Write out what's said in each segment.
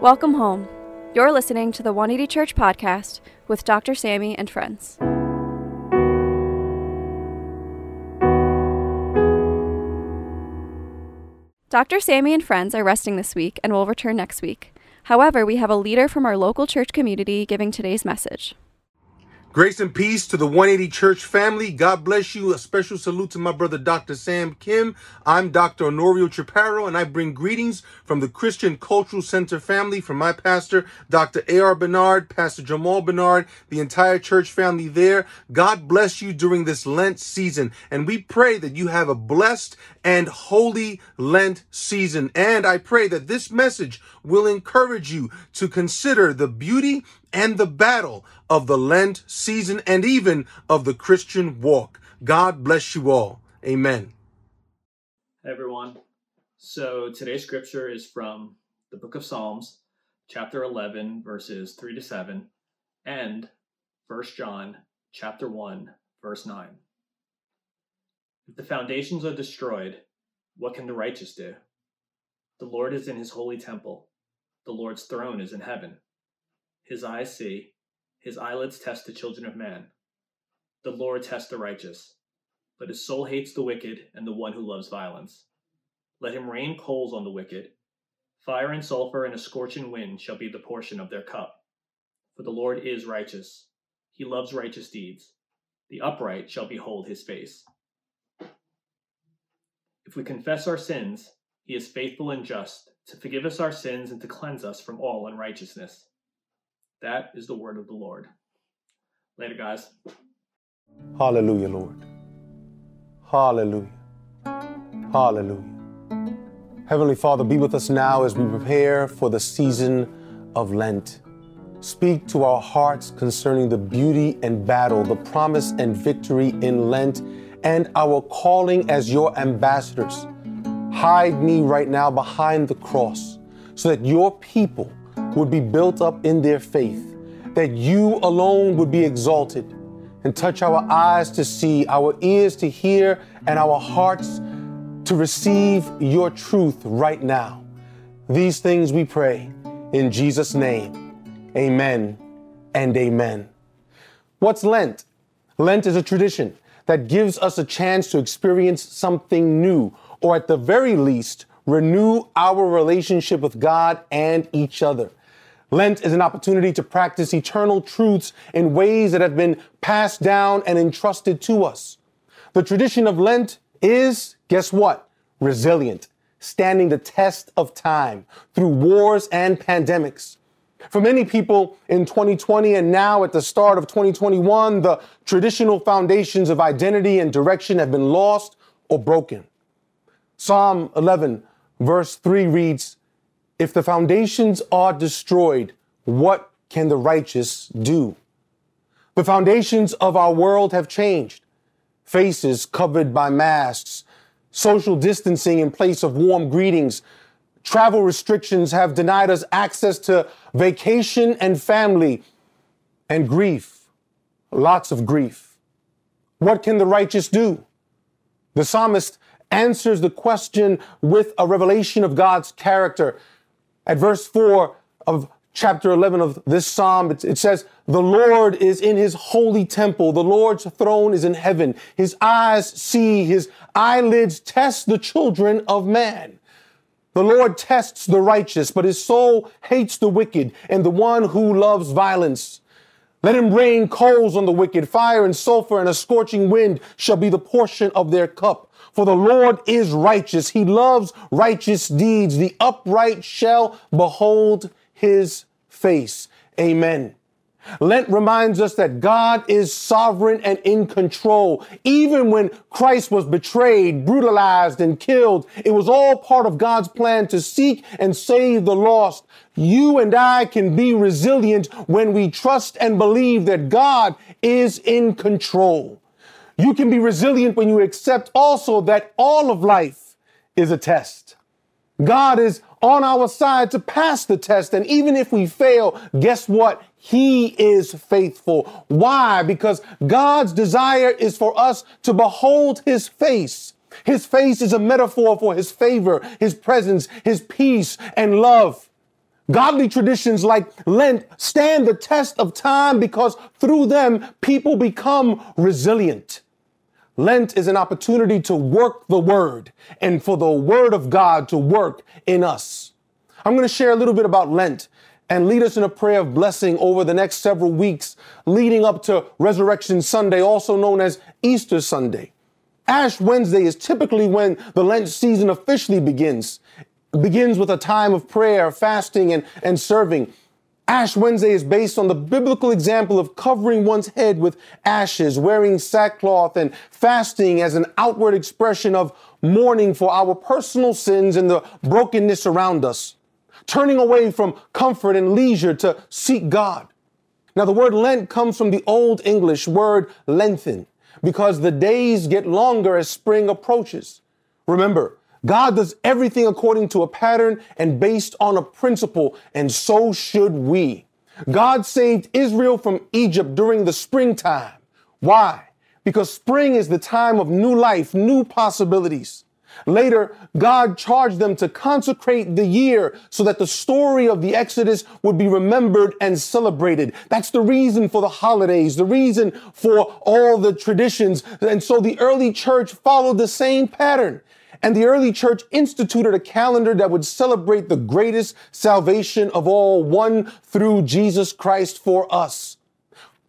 Welcome home. You're listening to the 180 Church podcast with Dr. Sammy and friends. Dr. Sammy and friends are resting this week and will return next week. However, we have a leader from our local church community giving today's message. Grace and peace to the 180 Church family. God bless you. A special salute to my brother, Dr. Sam Kim. I'm Dr. Onorio Chaparro, and I bring greetings from the Christian Cultural Center family, from my pastor, Dr. A.R. Bernard, Pastor Jamal Bernard, the entire church family there. God bless you during this Lent season, and we pray that you have a blessed and holy Lent season. And I pray that this message will encourage you to consider the beauty and the battle of the Lent season and even of the Christian walk. God bless you all. Amen. Hey everyone. So today's scripture is from the book of Psalms, chapter 11, verses 3 to 7, and 1 John, chapter 1, verse 9. If the foundations are destroyed, what can the righteous do? The Lord is in his holy temple. The Lord's throne is in heaven. His eyes see, his eyelids test the children of man. The Lord tests the righteous, but his soul hates the wicked and the one who loves violence. Let him rain coals on the wicked. Fire and sulfur and a scorching wind shall be the portion of their cup. For the Lord is righteous. He loves righteous deeds. The upright shall behold his face. If we confess our sins, he is faithful and just to forgive us our sins and to cleanse us from all unrighteousness. That is the word of the Lord. Later, guys. Hallelujah, Lord. Hallelujah. Hallelujah. Heavenly Father, be with us now as we prepare for the season of Lent. Speak to our hearts concerning the beauty and battle, the promise and victory in Lent, and our calling as your ambassadors. Hide me right now behind the cross so that your people would be built up in their faith, that you alone would be exalted, and touch our eyes to see, our ears to hear, and our hearts to receive your truth right now. These things we pray in Jesus' name. Amen and amen. What's Lent? Lent is a tradition that gives us a chance to experience something new, or at the very least, renew our relationship with God and each other. Lent is an opportunity to practice eternal truths in ways that have been passed down and entrusted to us. The tradition of Lent is, guess what? Resilient, standing the test of time through wars and pandemics. For many people in 2020 and now at the start of 2021, the traditional foundations of identity and direction have been lost or broken. Psalm 11, verse 3 reads, if the foundations are destroyed, what can the righteous do? The foundations of our world have changed. Faces covered by masks, social distancing in place of warm greetings, travel restrictions have denied us access to vacation and family, and grief, lots of grief. What can the righteous do? The psalmist answers the question with a revelation of God's character at verse 4 of chapter 11 of this psalm, it, it, says, The Lord is in his holy temple. The Lord's throne is in heaven. His eyes see, his eyelids test the children of man. The Lord tests the righteous, but his soul hates the wicked and the one who loves violence. Let him rain coals on the wicked, fire and sulfur and a scorching wind shall be the portion of their cup. For the Lord is righteous. He loves righteous deeds. The upright shall behold his face. Amen. Lent reminds us that God is sovereign and in control. Even when Christ was betrayed, brutalized, and killed, it was all part of God's plan to seek and save the lost. You and I can be resilient when we trust and believe that God is in control. You can be resilient when you accept also that all of life is a test. God is on our side to pass the test. And even if we fail, guess what? He is faithful. Why? Because God's desire is for us to behold his face. His face is a metaphor for his favor, his presence, his peace and love. Godly traditions like Lent stand the test of time because through them people become resilient. Lent is an opportunity to work the word and for the word of God to work in us. I'm going to share a little bit about Lent and lead us in a prayer of blessing over the next several weeks leading up to Resurrection Sunday, also known as Easter Sunday. Ash Wednesday is typically when the Lent season officially begins. It begins with a time of prayer, fasting, and, and serving. Ash Wednesday is based on the biblical example of covering one's head with ashes, wearing sackcloth, and fasting as an outward expression of mourning for our personal sins and the brokenness around us turning away from comfort and leisure to seek God. Now, the word Lent comes from the Old English word lengthen because the days get longer as spring approaches. Remember, God does everything according to a pattern and based on a principle, and so should we. God saved Israel from Egypt during the springtime. Why? Because spring is the time of new life, new possibilities. Later, God charged them to consecrate the year so that the story of the Exodus would be remembered and celebrated. That's the reason for the holidays, the reason for all the traditions. And so the early church followed the same pattern. And the early church instituted a calendar that would celebrate the greatest salvation of all, one through Jesus Christ for us.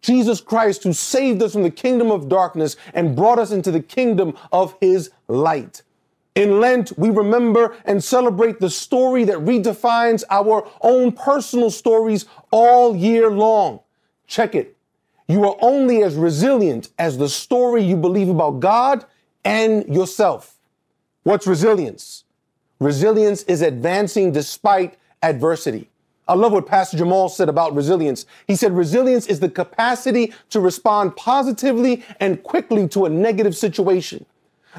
Jesus Christ who saved us from the kingdom of darkness and brought us into the kingdom of his light. In Lent, we remember and celebrate the story that redefines our own personal stories all year long. Check it. You are only as resilient as the story you believe about God and yourself. What's resilience? Resilience is advancing despite adversity. I love what Pastor Jamal said about resilience. He said resilience is the capacity to respond positively and quickly to a negative situation.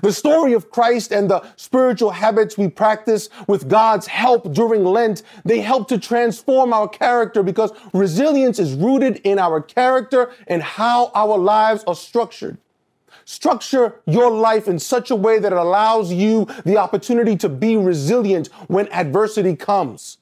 The story of Christ and the spiritual habits we practice with God's help during Lent, they help to transform our character because resilience is rooted in our character and how our lives are structured. Structure your life in such a way that it allows you the opportunity to be resilient when adversity comes.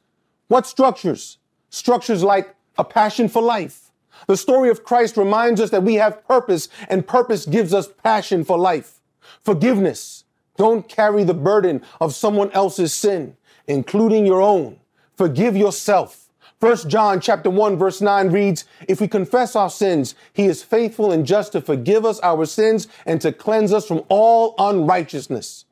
What structures? Structures like a passion for life. The story of Christ reminds us that we have purpose and purpose gives us passion for life. Forgiveness. Don't carry the burden of someone else's sin, including your own. Forgive yourself. 1 John chapter 1 verse 9 reads, If we confess our sins, he is faithful and just to forgive us our sins and to cleanse us from all unrighteousness.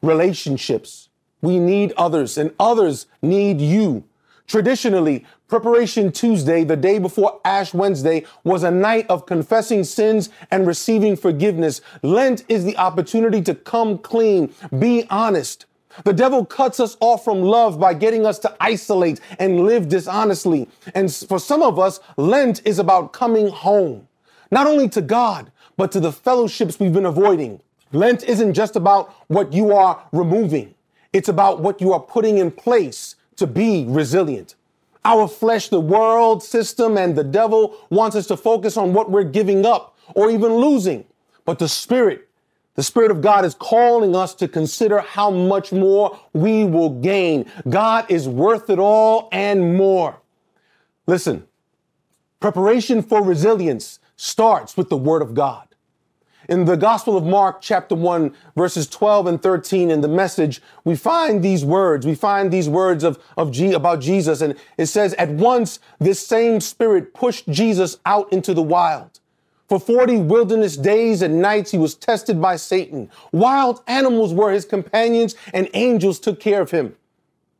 Relationships. We need others and others need you. Traditionally, Preparation Tuesday, the day before Ash Wednesday, was a night of confessing sins and receiving forgiveness. Lent is the opportunity to come clean, be honest. The devil cuts us off from love by getting us to isolate and live dishonestly. And for some of us, Lent is about coming home, not only to God, but to the fellowships we've been avoiding. Lent isn't just about what you are removing. It's about what you are putting in place to be resilient. Our flesh, the world system, and the devil wants us to focus on what we're giving up or even losing. But the Spirit, the Spirit of God is calling us to consider how much more we will gain. God is worth it all and more. Listen, preparation for resilience starts with the Word of God. In the Gospel of Mark, chapter 1, verses 12 and 13, in the message, we find these words. We find these words of, of G, about Jesus. And it says, At once, this same spirit pushed Jesus out into the wild. For 40 wilderness days and nights, he was tested by Satan. Wild animals were his companions, and angels took care of him.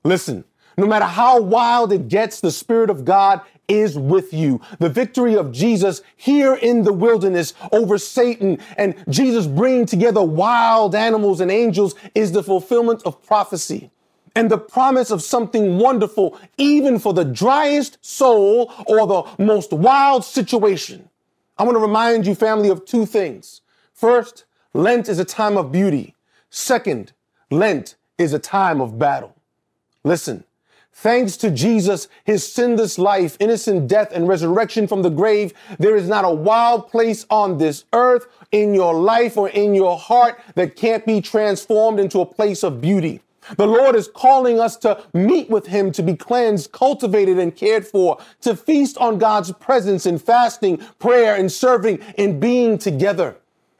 Listen, no matter how wild it gets, the Spirit of God is with you. The victory of Jesus here in the wilderness over Satan and Jesus bringing together wild animals and angels is the fulfillment of prophecy and the promise of something wonderful, even for the driest soul or the most wild situation. I want to remind you, family, of two things. First, Lent is a time of beauty. Second, Lent is a time of battle. Listen, Thanks to Jesus, his sinless life, innocent death, and resurrection from the grave, there is not a wild place on this earth, in your life, or in your heart that can't be transformed into a place of beauty. The Lord is calling us to meet with Him, to be cleansed, cultivated, and cared for, to feast on God's presence in fasting, prayer, and serving, in being together.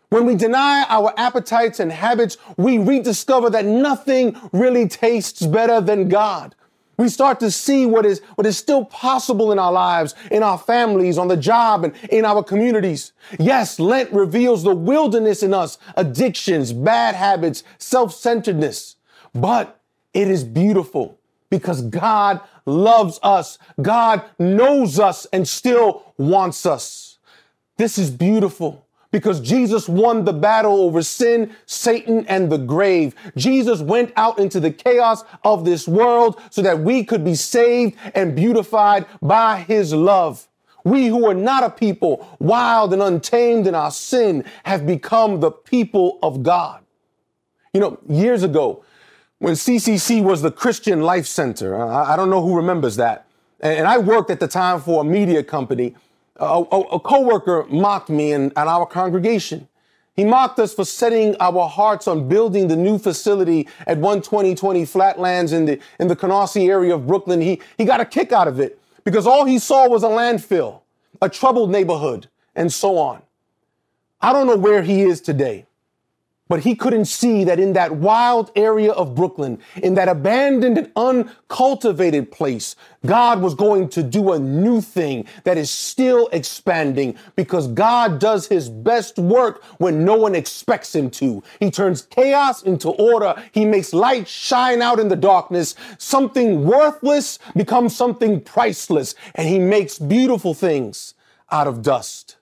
When we deny our appetites and habits, we rediscover that nothing really tastes better than God. We start to see what is, what is still possible in our lives, in our families, on the job, and in our communities. Yes, Lent reveals the wilderness in us, addictions, bad habits, self-centeredness. But it is beautiful because God loves us. God knows us and still wants us. This is beautiful because Jesus won the battle over sin, Satan, and the grave. Jesus went out into the chaos of this world so that we could be saved and beautified by his love. We who are not a people, wild and untamed in our sin, have become the people of God. You know, years ago, when CCC was the Christian Life Center, uh, I, don't know who remembers that, and I worked at the time for a media company a, a, a coworker mocked me and, and our congregation. He mocked us for setting our hearts on building the new facility at 12020 Flatlands in the, in the Canarsie area of Brooklyn. He, he got a kick out of it because all he saw was a landfill, a troubled neighborhood, and so on. I don't know where he is today. But he couldn't see that in that wild area of Brooklyn, in that abandoned and uncultivated place, God was going to do a new thing that is still expanding because God does his best work when no one expects him to. He turns chaos into order. He makes light shine out in the darkness. Something worthless becomes something priceless and he makes beautiful things out of dust.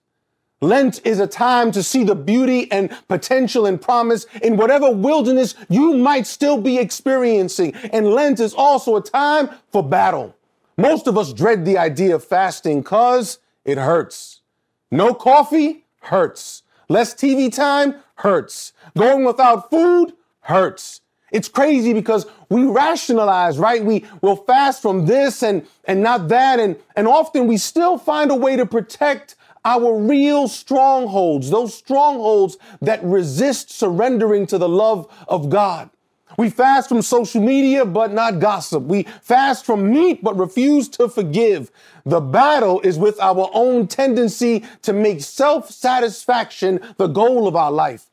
Lent is a time to see the beauty and potential and promise in whatever wilderness you might still be experiencing. And Lent is also a time for battle. Most of us dread the idea of fasting cause it hurts. No coffee hurts. Less TV time hurts. Going without food hurts. It's crazy because we rationalize, right? We will fast from this and, and not that. And, and often we still find a way to protect our real strongholds, those strongholds that resist surrendering to the love of God. We fast from social media, but not gossip. We fast from meat, but refuse to forgive. The battle is with our own tendency to make self satisfaction the goal of our life.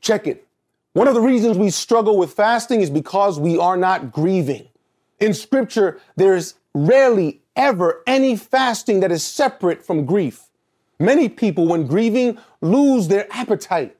Check it. One of the reasons we struggle with fasting is because we are not grieving. In scripture, there is rarely ever any fasting that is separate from grief. Many people, when grieving, lose their appetite.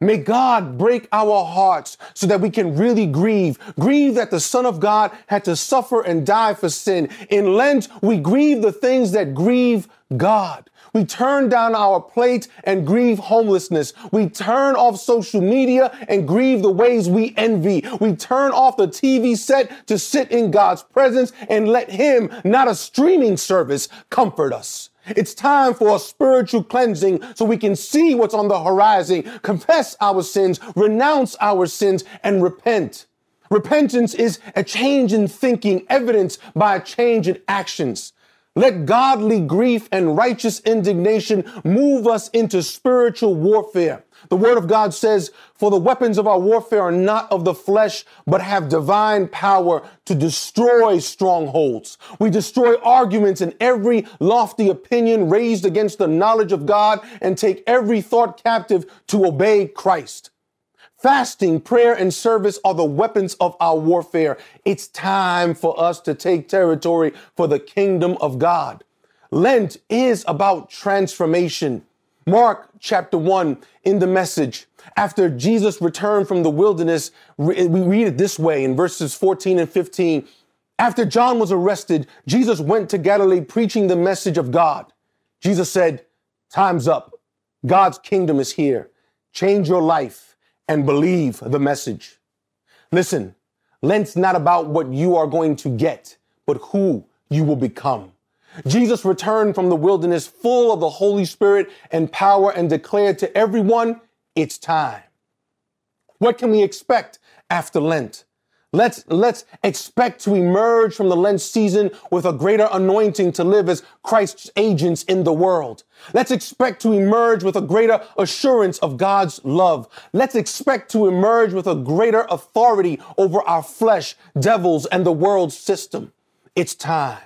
May God break our hearts so that we can really grieve. Grieve that the Son of God had to suffer and die for sin. In Lent, we grieve the things that grieve God. We turn down our plate and grieve homelessness. We turn off social media and grieve the ways we envy. We turn off the TV set to sit in God's presence and let Him, not a streaming service, comfort us. It's time for a spiritual cleansing so we can see what's on the horizon, confess our sins, renounce our sins, and repent. Repentance is a change in thinking, evidenced by a change in actions. Let godly grief and righteous indignation move us into spiritual warfare. The word of God says, for the weapons of our warfare are not of the flesh, but have divine power to destroy strongholds. We destroy arguments and every lofty opinion raised against the knowledge of God and take every thought captive to obey Christ. Fasting, prayer, and service are the weapons of our warfare. It's time for us to take territory for the kingdom of God. Lent is about transformation. Mark chapter 1 in the message, after Jesus returned from the wilderness, we read it this way in verses 14 and 15. After John was arrested, Jesus went to Galilee preaching the message of God. Jesus said, Time's up. God's kingdom is here. Change your life and believe the message. Listen, Lent's not about what you are going to get, but who you will become. Jesus returned from the wilderness full of the Holy Spirit and power and declared to everyone, it's time. What can we expect after Lent? Let's, let's expect to emerge from the Lent season with a greater anointing to live as Christ's agents in the world. Let's expect to emerge with a greater assurance of God's love. Let's expect to emerge with a greater authority over our flesh, devils, and the world system. It's time.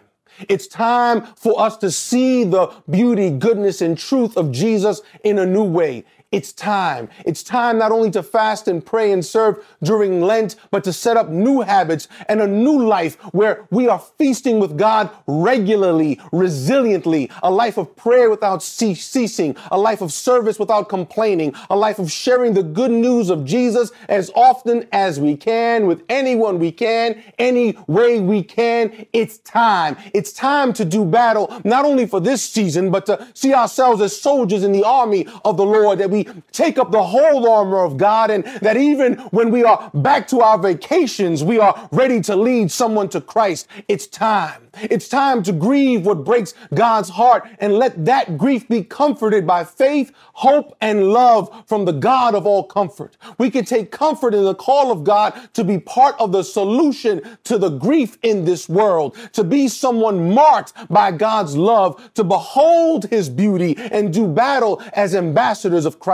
It's time for us to see the beauty, goodness, and truth of Jesus in a new way. It's time. It's time not only to fast and pray and serve during Lent, but to set up new habits and a new life where we are feasting with God regularly, resiliently, a life of prayer without ceasing, a life of service without complaining, a life of sharing the good news of Jesus as often as we can with anyone we can, any way we can. It's time. It's time to do battle, not only for this season, but to see ourselves as soldiers in the army of the Lord, that we take up the whole armor of God and that even when we are back to our vacations, we are ready to lead someone to Christ. It's time. It's time to grieve what breaks God's heart and let that grief be comforted by faith, hope, and love from the God of all comfort. We can take comfort in the call of God to be part of the solution to the grief in this world, to be someone marked by God's love, to behold his beauty and do battle as ambassadors of Christ.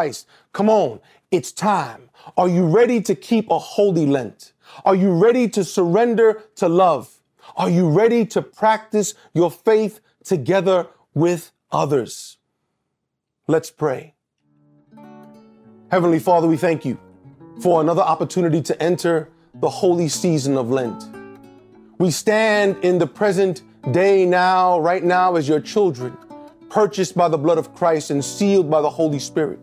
Come on, it's time. Are you ready to keep a holy Lent? Are you ready to surrender to love? Are you ready to practice your faith together with others? Let's pray. Heavenly Father, we thank you for another opportunity to enter the holy season of Lent. We stand in the present day now, right now, as your children, purchased by the blood of Christ and sealed by the Holy Spirit.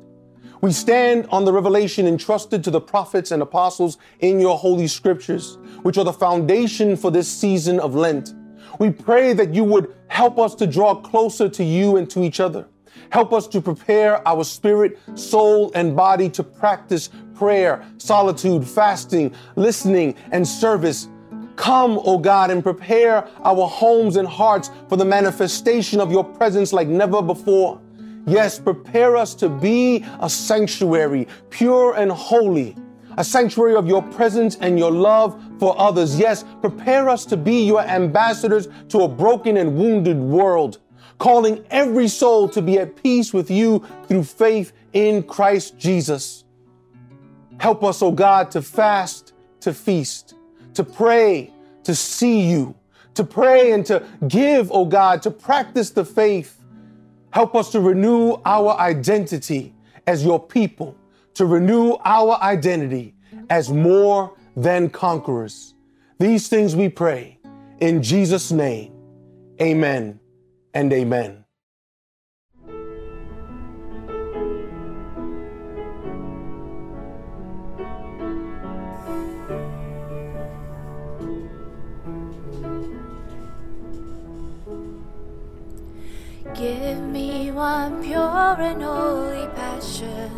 We stand on the revelation entrusted to the prophets and apostles in your holy scriptures, which are the foundation for this season of Lent. We pray that you would help us to draw closer to you and to each other. Help us to prepare our spirit, soul, and body to practice prayer, solitude, fasting, listening, and service. Come, O God, and prepare our homes and hearts for the manifestation of your presence like never before. Yes, prepare us to be a sanctuary, pure and holy, a sanctuary of your presence and your love for others. Yes, prepare us to be your ambassadors to a broken and wounded world, calling every soul to be at peace with you through faith in Christ Jesus. Help us, O oh God, to fast, to feast, to pray, to see you, to pray and to give, O oh God, to practice the faith Help us to renew our identity as your people, to renew our identity as more than conquerors. These things we pray in Jesus' name. Amen and amen. Give me one pure and holy passion.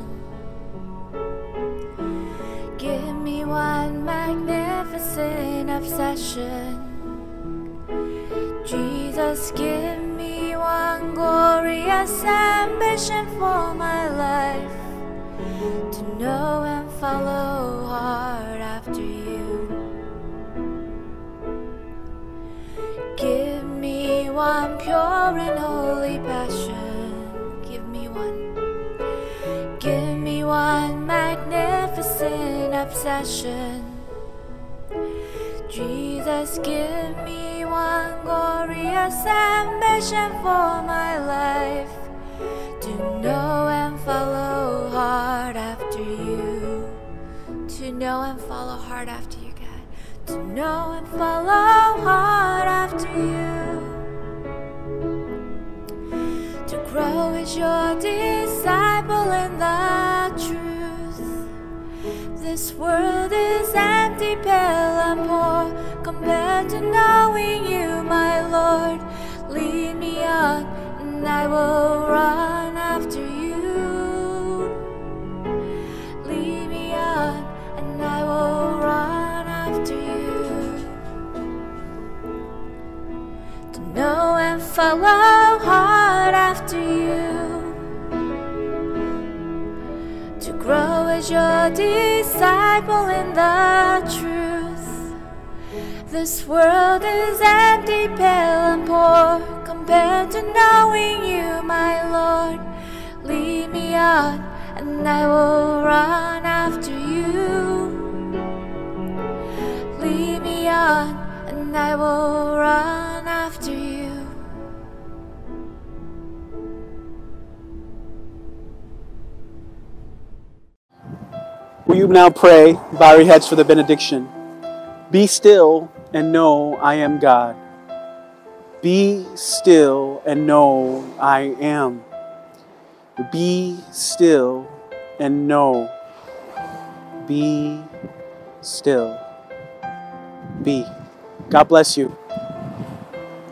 Give me one magnificent obsession. Jesus, give me one glorious ambition for my life to know and follow hard after you. One pure and holy passion. Give me one. Give me one magnificent obsession. Jesus, give me one glorious ambition for my life to know and follow hard after you. To know and follow hard after you God. to know and follow hard to knowing you, my Lord. Lead me on, and I will run after you. Lead me on, and I will run after you. To know and follow hard after you. To grow as your disciple in the truth. This world is empty, pale, and poor compared to knowing you, my Lord. Lead me on, and I will run after you. Lead me on, and I will run after you. Will you now pray, bow your heads for the benediction? Be still and know I am God. Be still and know I am. Be still and know. Be still. Be. God bless you.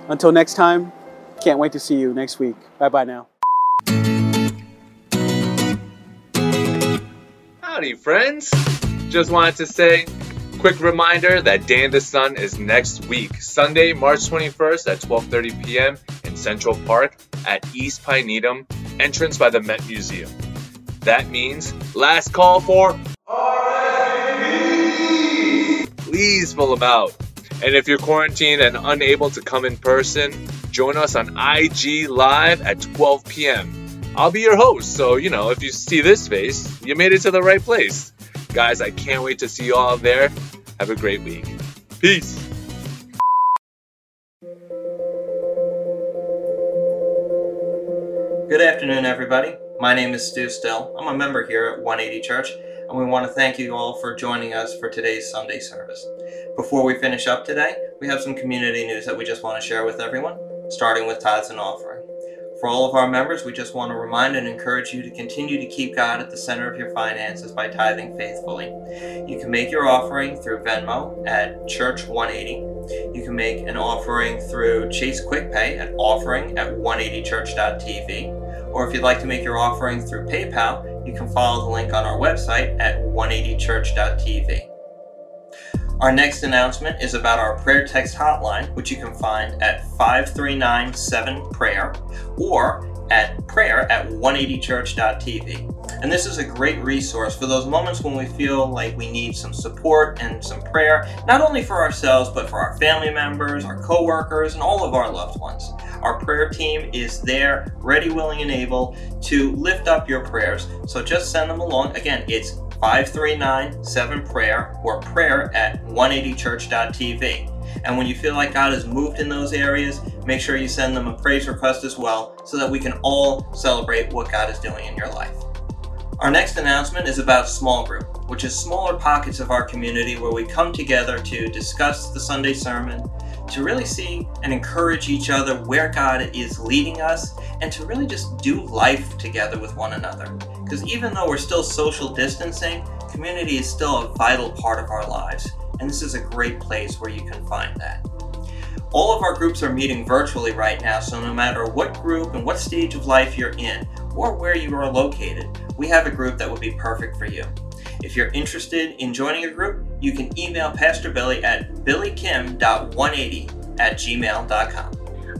Until next time, can't wait to see you next week. Bye bye now. Howdy, friends. Just wanted to say, quick reminder that Day in the Sun is next week, Sunday, March 21st at 12:30 p.m. in Central Park at East Pine Needham, entrance by the Met Museum. That means last call for Please fill them out. And if you're quarantined and unable to come in person, join us on IG Live at 12 p.m. I'll be your host, so you know, if you see this face, you made it to the right place. Guys, I can't wait to see you all there. Have a great week. Peace. Good afternoon, everybody. My name is Stu Still. I'm a member here at 180 Church, and we want to thank you all for joining us for today's Sunday service. Before we finish up today, we have some community news that we just want to share with everyone, starting with tithes and offering. For all of our members, we just want to remind and encourage you to continue to keep God at the center of your finances by tithing faithfully. You can make your offering through Venmo at Church 180. You can make an offering through Chase QuickPay at offering at 180church.tv. Or if you'd like to make your offering through PayPal, you can follow the link on our website at 180church.tv. Our next announcement is about our prayer text hotline, which you can find at 5397-PRAYER or at prayer at 180church.tv. And this is a great resource for those moments when we feel like we need some support and some prayer, not only for ourselves, but for our family members, our coworkers, and all of our loved ones. Our prayer team is there, ready, willing, and able to lift up your prayers. So just send them along. Again, it's 5397 prayer or prayer at 180church.tv. And when you feel like God has moved in those areas, make sure you send them a praise request as well so that we can all celebrate what God is doing in your life. Our next announcement is about small group, which is smaller pockets of our community where we come together to discuss the Sunday sermon, to really see and encourage each other where God is leading us, and to really just do life together with one another. Because even though we're still social distancing, community is still a vital part of our lives, and this is a great place where you can find that. All of our groups are meeting virtually right now, so no matter what group and what stage of life you're in, or where you are located, we have a group that would be perfect for you. If you're interested in joining a group, you can email Pastor Billy at billykim.180 at gmail.com.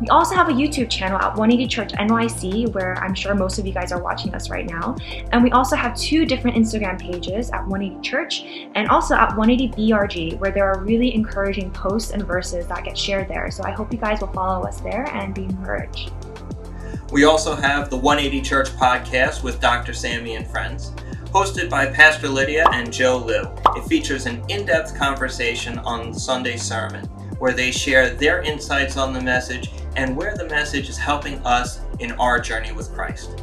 We also have a YouTube channel at 180 Church NYC, where I'm sure most of you guys are watching us right now. And we also have two different Instagram pages at 180 Church and also at 180 BRG, where there are really encouraging posts and verses that get shared there. So I hope you guys will follow us there and be encouraged. We also have the 180 Church podcast with Dr. Sammy and friends. Hosted by Pastor Lydia and Joe Liu, it features an in depth conversation on Sunday sermon where they share their insights on the message and where the message is helping us in our journey with Christ.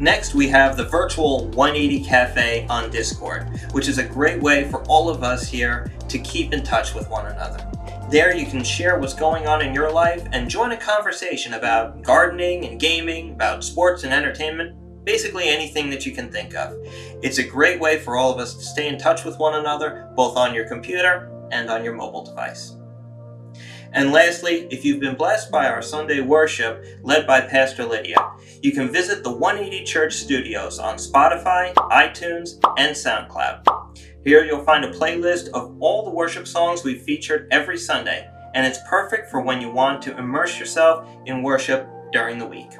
Next, we have the virtual 180 Cafe on Discord, which is a great way for all of us here to keep in touch with one another. There, you can share what's going on in your life and join a conversation about gardening and gaming, about sports and entertainment, basically anything that you can think of. It's a great way for all of us to stay in touch with one another, both on your computer and on your mobile device. And lastly, if you've been blessed by our Sunday worship led by Pastor Lydia, you can visit the 180 Church Studios on Spotify, iTunes, and SoundCloud. Here you'll find a playlist of all the worship songs we've featured every Sunday, and it's perfect for when you want to immerse yourself in worship during the week.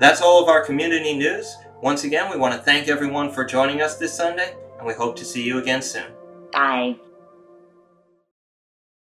That's all of our community news. Once again, we want to thank everyone for joining us this Sunday, and we hope to see you again soon. Bye.